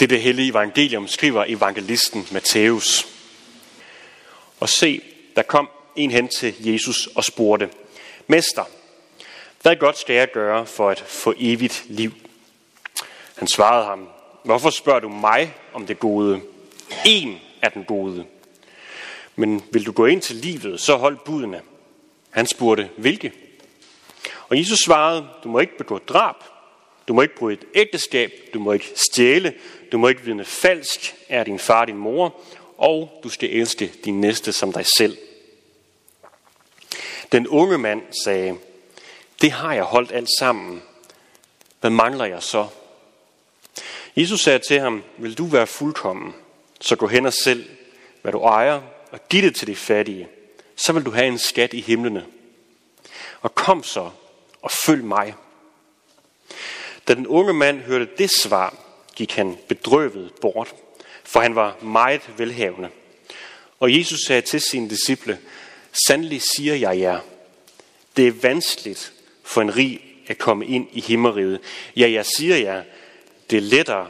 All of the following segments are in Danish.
Det det hellige evangelium skriver evangelisten Matthæus. Og se, der kom en hen til Jesus og spurgte, Mester, hvad godt skal jeg gøre for at få evigt liv? Han svarede ham, hvorfor spørger du mig om det gode? En er den gode. Men vil du gå ind til livet, så hold budene. Han spurgte, hvilke? Og Jesus svarede, du må ikke begå drab, du må ikke bryde et ægteskab, du må ikke stjæle, du må ikke vidne falsk, er din far din mor, og du skal elske din næste som dig selv. Den unge mand sagde, det har jeg holdt alt sammen. Hvad mangler jeg så? Jesus sagde til ham, vil du være fuldkommen, så gå hen og selv, hvad du ejer, og giv det til de fattige. Så vil du have en skat i himlene. Og kom så og følg mig. Da den unge mand hørte det svar, gik han bedrøvet bort, for han var meget velhavende. Og Jesus sagde til sine disciple, Sandelig siger jeg jer, det er vanskeligt for en rig at komme ind i himmeriget. Ja, jeg siger jer, det er lettere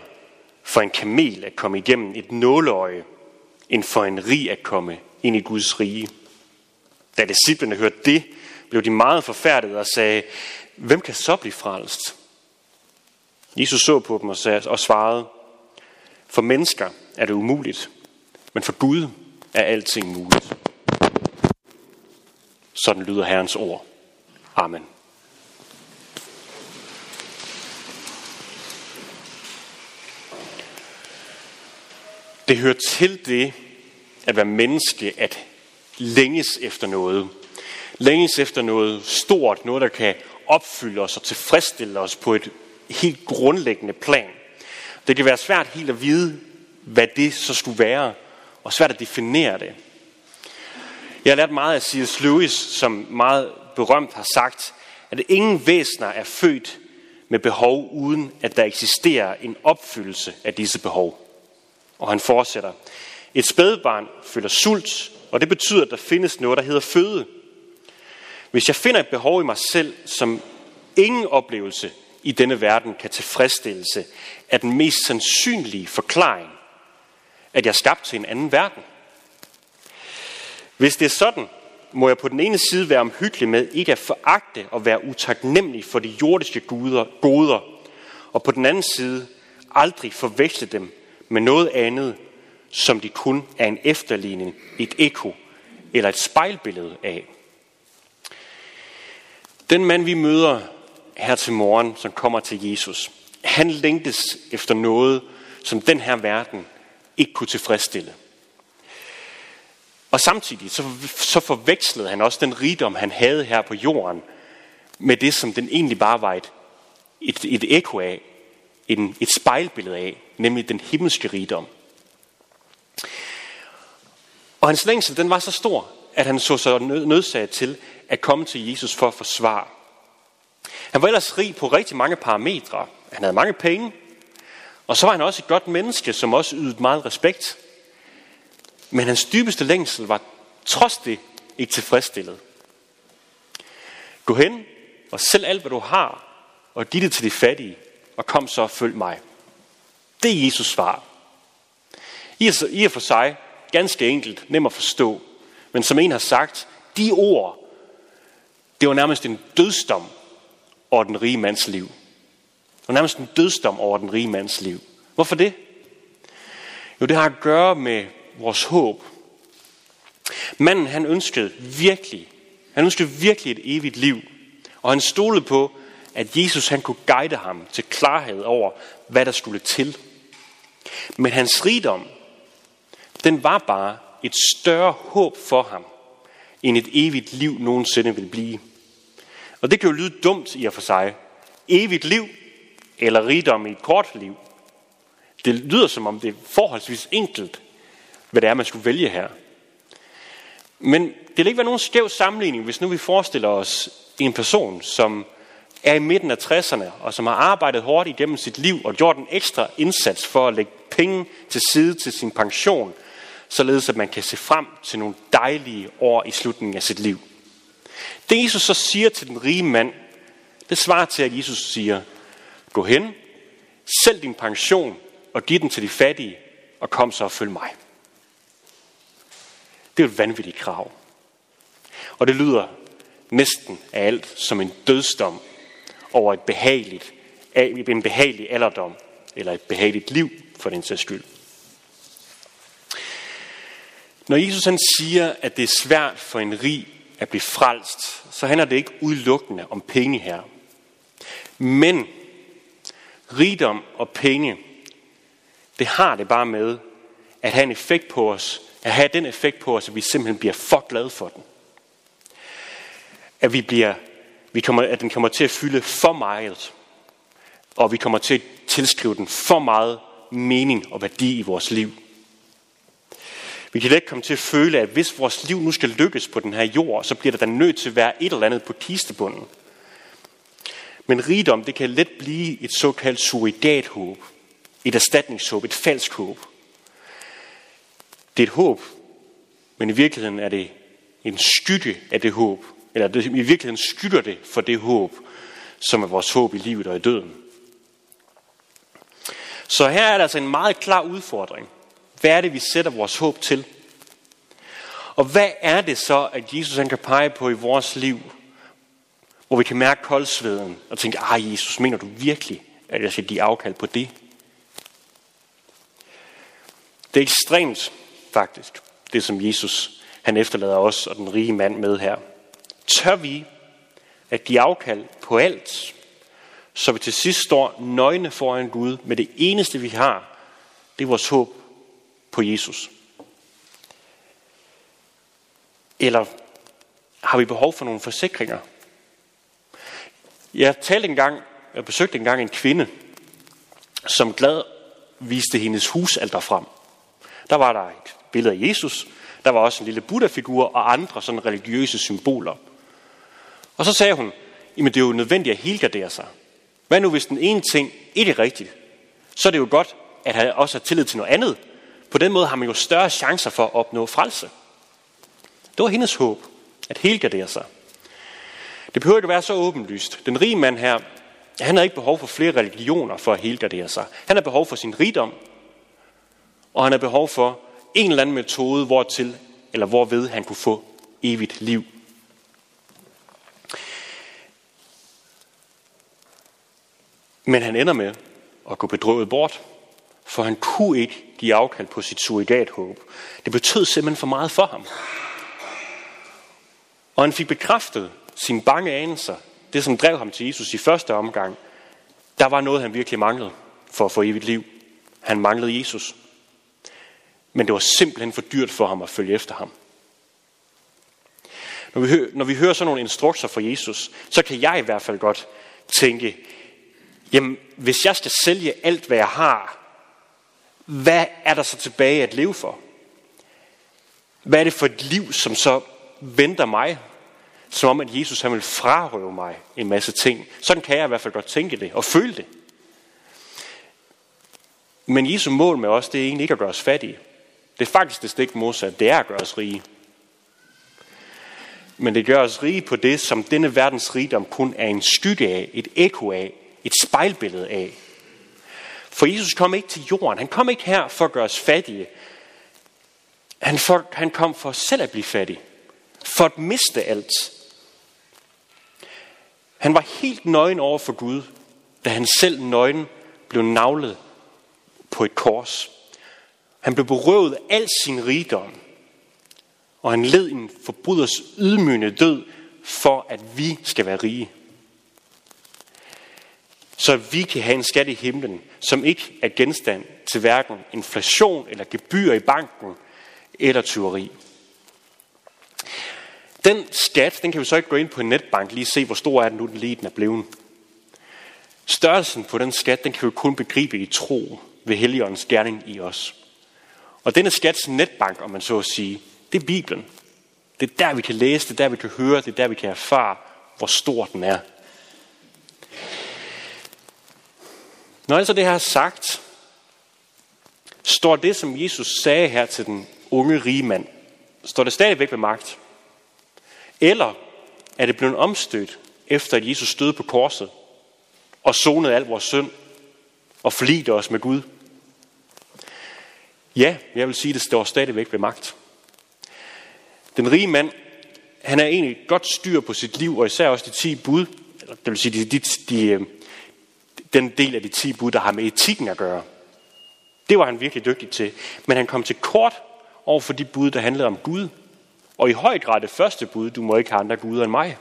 for en kamel at komme igennem et nåleøje, end for en rig at komme ind i Guds rige. Da disciplene hørte det, blev de meget forfærdet og sagde, hvem kan så blive frelst? Jesus så på dem og, sagde, og svarede, for mennesker er det umuligt, men for Gud er alting muligt. Sådan lyder Herrens ord. Amen. Det hører til det at være menneske, at længes efter noget. Længes efter noget stort, noget der kan opfylde os og tilfredsstille os på et helt grundlæggende plan. Det kan være svært helt at vide, hvad det så skulle være, og svært at definere det. Jeg har lært meget af C.S. Lewis, som meget berømt har sagt, at ingen væsener er født med behov, uden at der eksisterer en opfyldelse af disse behov. Og han fortsætter. Et spædbarn føler sult, og det betyder, at der findes noget, der hedder føde. Hvis jeg finder et behov i mig selv, som ingen oplevelse i denne verden kan tilfredsstillelse, er den mest sandsynlige forklaring, at jeg er skabt til en anden verden. Hvis det er sådan, må jeg på den ene side være omhyggelig med ikke at foragte og være utaknemmelig for de jordiske guder, goder, og på den anden side aldrig forveksle dem med noget andet, som de kun er en efterligning, et eko eller et spejlbillede af. Den mand, vi møder her til morgen, som kommer til Jesus, han længtes efter noget, som den her verden ikke kunne tilfredsstille. Og samtidig så, så forvekslede han også den rigdom, han havde her på jorden, med det, som den egentlig bare var et, et, et ekko af, en, et spejlbillede af, nemlig den himmelske rigdom. Og hans længsel, den var så stor, at han så sig nødsaget til at komme til Jesus for at forsvare. Han var ellers rig på rigtig mange parametre. Han havde mange penge, og så var han også et godt menneske, som også ydede meget respekt. Men hans dybeste længsel var trods det ikke tilfredsstillet. Gå hen og sælg alt, hvad du har, og giv det til de fattige, og kom så og følg mig. Det er Jesus svar. I og for sig ganske enkelt, nem at forstå. Men som en har sagt, de ord, det var nærmest en dødsdom over den rige mands liv. Det var nærmest en dødsdom over den rige mands liv. Hvorfor det? Jo, det har at gøre med vores håb. Manden, han ønskede virkelig, han ønskede virkelig et evigt liv. Og han stolede på, at Jesus han kunne guide ham til klarhed over, hvad der skulle til. Men hans rigdom, den var bare et større håb for ham, end et evigt liv nogensinde ville blive. Og det kan jo lyde dumt i og for sig. Evigt liv eller rigdom i et kort liv. Det lyder som om det er forholdsvis enkelt, hvad det er, man skulle vælge her. Men det vil ikke være nogen skæv sammenligning, hvis nu vi forestiller os en person, som er i midten af 60'erne, og som har arbejdet hårdt igennem sit liv og gjort en ekstra indsats for at lægge penge til side til sin pension, således at man kan se frem til nogle dejlige år i slutningen af sit liv. Det Jesus så siger til den rige mand, det svarer til, at Jesus siger, gå hen, sælg din pension og giv den til de fattige, og kom så og følg mig. Det er et vanvittigt krav. Og det lyder næsten af alt som en dødsdom over et behageligt, en behagelig alderdom, eller et behageligt liv for den sags skyld. Når Jesus han siger, at det er svært for en rig at blive frelst, så handler det ikke udelukkende om penge her. Men rigdom og penge, det har det bare med at have en effekt på os, at have den effekt på os, at vi simpelthen bliver for glade for den. At, vi bliver, vi kommer, at den kommer til at fylde for meget, og vi kommer til at tilskrive den for meget mening og værdi i vores liv. Vi kan let komme til at føle, at hvis vores liv nu skal lykkes på den her jord, så bliver der da nødt til at være et eller andet på kistebunden. Men rigdom, det kan let blive et såkaldt surrogathåb. Et erstatningshåb, et falsk håb. Det er et håb, men i virkeligheden er det en skygge af det håb. Eller det, i virkeligheden skygger det for det håb, som er vores håb i livet og i døden. Så her er der altså en meget klar udfordring. Hvad er det, vi sætter vores håb til? Og hvad er det så, at Jesus han kan pege på i vores liv, hvor vi kan mærke koldsveden og tænke, ah Jesus, mener du virkelig, at jeg skal give afkald på det? Det er ekstremt faktisk, det som Jesus han efterlader os og den rige mand med her. Tør vi at give afkald på alt, så vi til sidst står nøgne foran Gud med det eneste vi har, det er vores håb på Jesus? Eller har vi behov for nogle forsikringer? Jeg talte engang, jeg besøgte engang en kvinde, som glad viste hendes husalter frem. Der var der et billede af Jesus, der var også en lille Buddha-figur og andre sådan religiøse symboler. Og så sagde hun, jamen det er jo nødvendigt at helgardere sig. Hvad nu hvis den ene ting ikke er rigtigt? Så er det jo godt at have også have tillid til noget andet. På den måde har man jo større chancer for at opnå frelse. Det var hendes håb, at helgardere sig. Det behøver ikke at være så åbenlyst. Den rige mand her, han har ikke behov for flere religioner for at helgardere sig. Han har behov for sin rigdom, og han har behov for en eller anden metode, hvortil eller hvorved han kunne få evigt liv. Men han ender med at gå bedrøvet bort, for han kunne ikke give afkald på sit surrogathåb. Det betød simpelthen for meget for ham. Og han fik bekræftet sine bange anelser, det som drev ham til Jesus i første omgang. Der var noget, han virkelig manglede for at få evigt liv. Han manglede Jesus. Men det var simpelthen for dyrt for ham at følge efter ham. Når vi, hører, når vi hører sådan nogle instrukser fra Jesus, så kan jeg i hvert fald godt tænke, jamen hvis jeg skal sælge alt, hvad jeg har, hvad er der så tilbage at leve for? Hvad er det for et liv, som så venter mig? Som om, at Jesus han vil frarøve mig en masse ting. Sådan kan jeg i hvert fald godt tænke det og føle det. Men Jesu mål med os, det er egentlig ikke at gøre os fattige. Det er faktisk det stik modsat. Det er at gøre os rige. Men det gør os rige på det, som denne verdens rigdom kun er en skygge af, et ekko af, et spejlbillede af. For Jesus kom ikke til jorden. Han kom ikke her for at gøre os fattige. Han, for, han kom for selv at blive fattig. For at miste alt. Han var helt nøgen over for Gud, da han selv nøgen blev navlet på et kors. Han blev berøvet af al sin rigdom, og han led en forbryders ydmygende død, for at vi skal være rige så vi kan have en skat i himlen, som ikke er genstand til hverken inflation eller gebyr i banken eller tyveri. Den skat, den kan vi så ikke gå ind på en netbank lige se, hvor stor er den nu, den lige den er blevet. Størrelsen på den skat, den kan vi kun begribe i tro ved Helligåndens gerning i os. Og denne skats netbank, om man så at sige, det er Bibelen. Det er der, vi kan læse, det er der, vi kan høre, det er der, vi kan erfare, hvor stor den er. Når altså det her er sagt, står det, som Jesus sagde her til den unge rige mand, står det stadigvæk ved magt? Eller er det blevet omstødt, efter at Jesus stødte på korset og sonede al vores synd og forlidte os med Gud? Ja, jeg vil sige, at det står stadigvæk ved magt. Den rige mand, han er egentlig godt styr på sit liv, og især også de 10 bud, eller det vil sige de, de, de, den del af de 10 bud, der har med etikken at gøre. Det var han virkelig dygtig til. Men han kom til kort over for de bud, der handlede om Gud. Og i høj grad det første bud, du må ikke have andre guder end mig.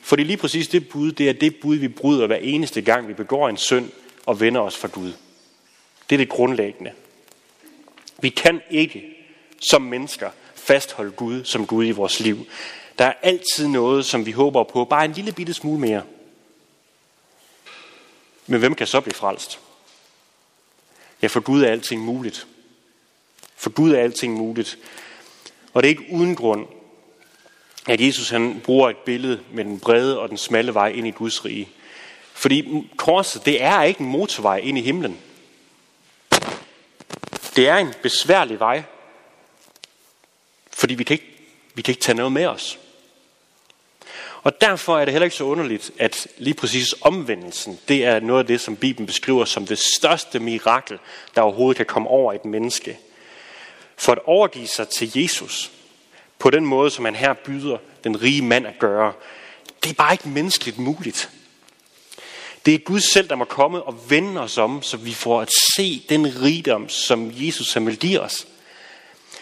Fordi lige præcis det bud, det er det bud, vi bryder hver eneste gang, vi begår en synd og vender os fra Gud. Det er det grundlæggende. Vi kan ikke som mennesker fastholde Gud som Gud i vores liv. Der er altid noget, som vi håber på, bare en lille bitte smule mere. Men hvem kan så blive frelst? Ja, for Gud er alting muligt. For Gud er alting muligt. Og det er ikke uden grund, at Jesus han bruger et billede med den brede og den smalle vej ind i Guds rige. Fordi korset, det er ikke en motorvej ind i himlen. Det er en besværlig vej, fordi vi kan ikke, vi kan ikke tage noget med os. Og derfor er det heller ikke så underligt, at lige præcis omvendelsen, det er noget af det, som Bibelen beskriver som det største mirakel, der overhovedet kan komme over et menneske. For at overgive sig til Jesus, på den måde, som han her byder den rige mand at gøre, det er bare ikke menneskeligt muligt. Det er Gud selv, der må komme og vende os om, så vi får at se den rigdom, som Jesus har meldt os.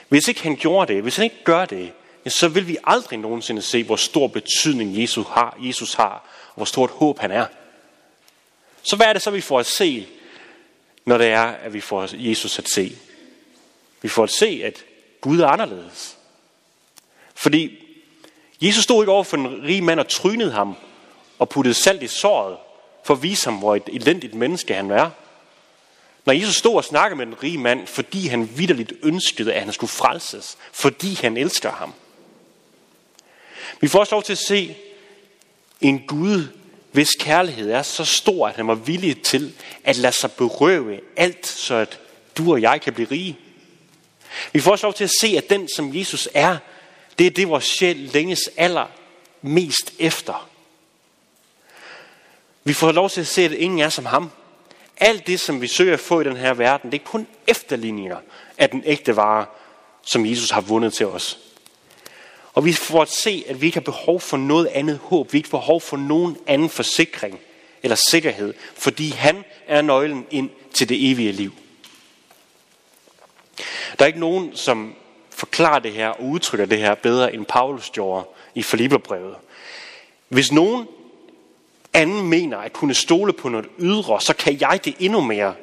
Hvis ikke han gjorde det, hvis han ikke gør det, så vil vi aldrig nogensinde se, hvor stor betydning Jesus har, Jesus har og hvor stort håb han er. Så hvad er det så, vi får at se, når det er, at vi får Jesus at se? Vi får at se, at Gud er anderledes. Fordi Jesus stod ikke over for en rig mand og trynede ham og puttede salt i såret for at vise ham, hvor et elendigt menneske han er. Når Jesus stod og snakkede med den rige mand, fordi han vidderligt ønskede, at han skulle frelses, fordi han elsker ham. Vi får også lov til at se en Gud, hvis kærlighed er så stor, at han var villig til at lade sig berøve alt, så at du og jeg kan blive rige. Vi får også lov til at se, at den, som Jesus er, det er det, vores sjæl længes aller mest efter. Vi får lov til at se, at ingen er som ham. Alt det, som vi søger at få i den her verden, det er kun efterligninger af den ægte vare, som Jesus har vundet til os. Og vi får at se, at vi ikke har behov for noget andet håb. Vi ikke har behov for nogen anden forsikring eller sikkerhed, fordi han er nøglen ind til det evige liv. Der er ikke nogen, som forklarer det her og udtrykker det her bedre, end Paulus gjorde i Filipperbrevet. Hvis nogen anden mener at kunne stole på noget ydre, så kan jeg det endnu mere.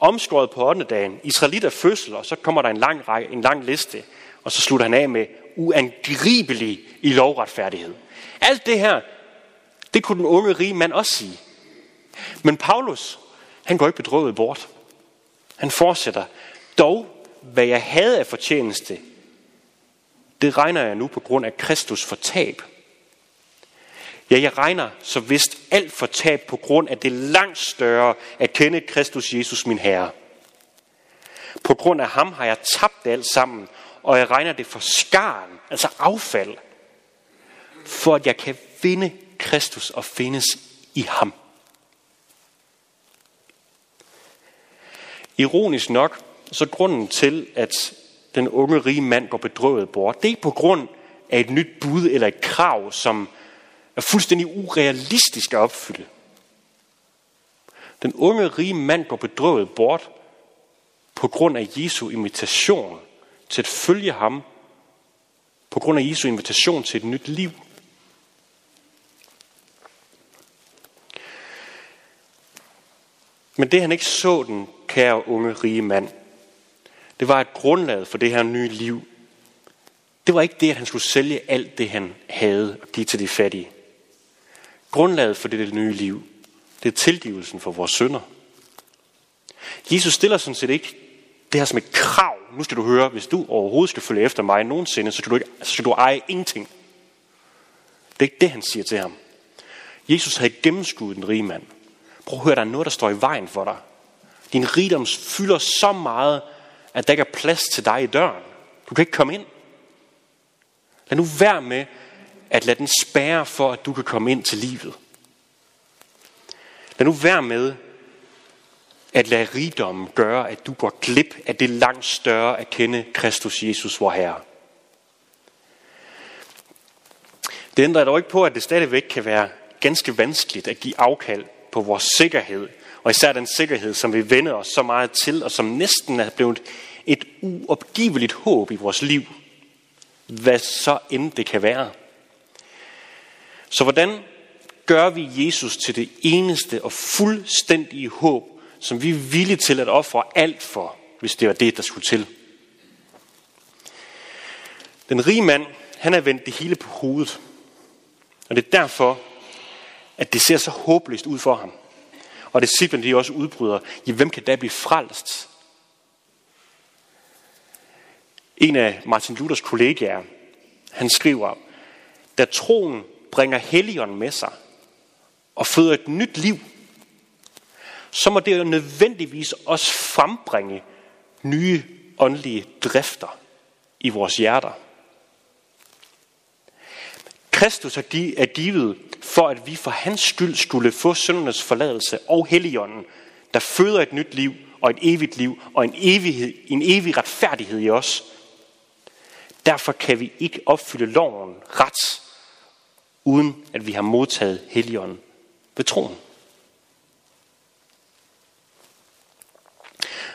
Omskåret på 8. dagen, Israelitter fødsel, og så kommer der en lang, række, en lang liste, og så slutter han af med uangribelig i lovretfærdighed. Alt det her, det kunne den unge rige mand også sige. Men Paulus, han går ikke bedrøvet bort. Han fortsætter. Dog, hvad jeg havde af fortjeneste, det regner jeg nu på grund af Kristus fortab. Ja, jeg regner så vist alt for tab på grund af det langt større at kende Kristus Jesus min Herre. På grund af ham har jeg tabt alt sammen, og jeg regner det for skarn, altså affald, for at jeg kan finde Kristus og findes i ham. Ironisk nok, så grunden til, at den unge rige mand går bedrøvet bort, det er på grund af et nyt bud eller et krav, som er fuldstændig urealistisk at opfylde. Den unge rige mand går bedrøvet bort på grund af Jesu invitation til at følge ham, på grund af Jesu invitation til et nyt liv. Men det han ikke så den kære unge rige mand, det var et grundlag for det her nye liv. Det var ikke det, at han skulle sælge alt det, han havde og give til de fattige. Grundlaget for det nye liv, det er tilgivelsen for vores synder. Jesus stiller sådan set ikke det her som et krav. Nu skal du høre, hvis du overhovedet skal følge efter mig nogensinde, så skal du, ikke, så skal du eje ingenting. Det er ikke det, han siger til ham. Jesus havde gennemskuddet den rige mand. Prøv at høre, der er noget, der står i vejen for dig. Din rigdom fylder så meget, at der ikke er plads til dig i døren. Du kan ikke komme ind. Lad nu være med at lade den spærre for, at du kan komme ind til livet. Lad nu være med at lade rigdommen gøre, at du går glip af det langt større at kende Kristus Jesus, vor Herre. Det ændrer dog ikke på, at det stadigvæk kan være ganske vanskeligt at give afkald på vores sikkerhed, og især den sikkerhed, som vi vender os så meget til, og som næsten er blevet et uopgiveligt håb i vores liv, hvad så end det kan være. Så hvordan gør vi Jesus til det eneste og fuldstændige håb, som vi er villige til at ofre alt for, hvis det var det, der skulle til? Den rige mand, han har vendt det hele på hovedet. Og det er derfor, at det ser så håbløst ud for ham. Og det simpelthen de også udbryder, i hvem kan da blive frelst? En af Martin Luthers kollegaer, han skriver, da troen bringer helligånden med sig og føder et nyt liv, så må det jo nødvendigvis også frembringe nye åndelige drifter i vores hjerter. Kristus er givet for, at vi for hans skyld skulle få syndernes forladelse og helligånden, der føder et nyt liv og et evigt liv og en, evighed, en evig retfærdighed i os. Derfor kan vi ikke opfylde loven ret, uden at vi har modtaget helligånden ved troen.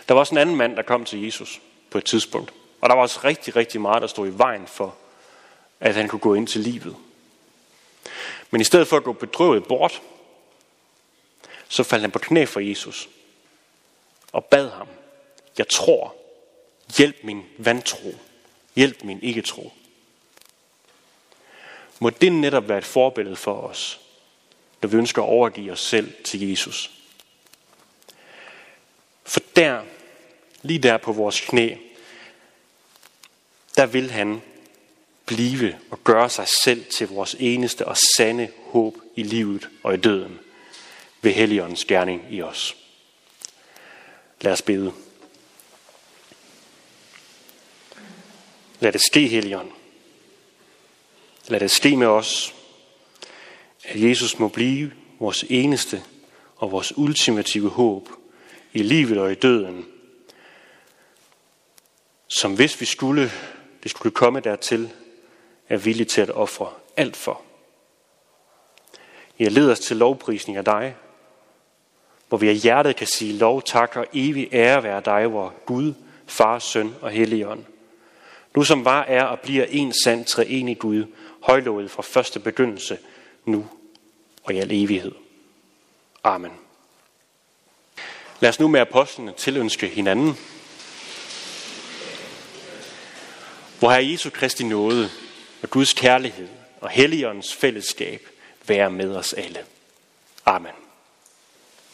Der var også en anden mand, der kom til Jesus på et tidspunkt. Og der var også rigtig, rigtig meget, der stod i vejen for, at han kunne gå ind til livet. Men i stedet for at gå bedrøvet bort, så faldt han på knæ for Jesus og bad ham, jeg tror, hjælp min vantro, hjælp min ikke-tro. Må det netop være et forbillede for os, når vi ønsker at overgive os selv til Jesus. For der, lige der på vores knæ, der vil han blive og gøre sig selv til vores eneste og sande håb i livet og i døden ved Helligåndens gerning i os. Lad os bede. Lad det ske, Helligånd. Lad det ske med os, at Jesus må blive vores eneste og vores ultimative håb i livet og i døden, som hvis vi skulle, det skulle komme dertil, er villige til at ofre alt for. Jeg leder os til lovprisning af dig, hvor vi af hjertet kan sige lov, tak og evig ære være dig, hvor Gud, Far, Søn og Helligånd. Nu som var, er og bliver en sand treenig Gud, højlovet fra første begyndelse, nu og i al evighed. Amen. Lad os nu med apostlene tilønske hinanden. Hvor her Jesu Kristi nåde, og Guds kærlighed og Helligåndens fællesskab være med os alle. Amen.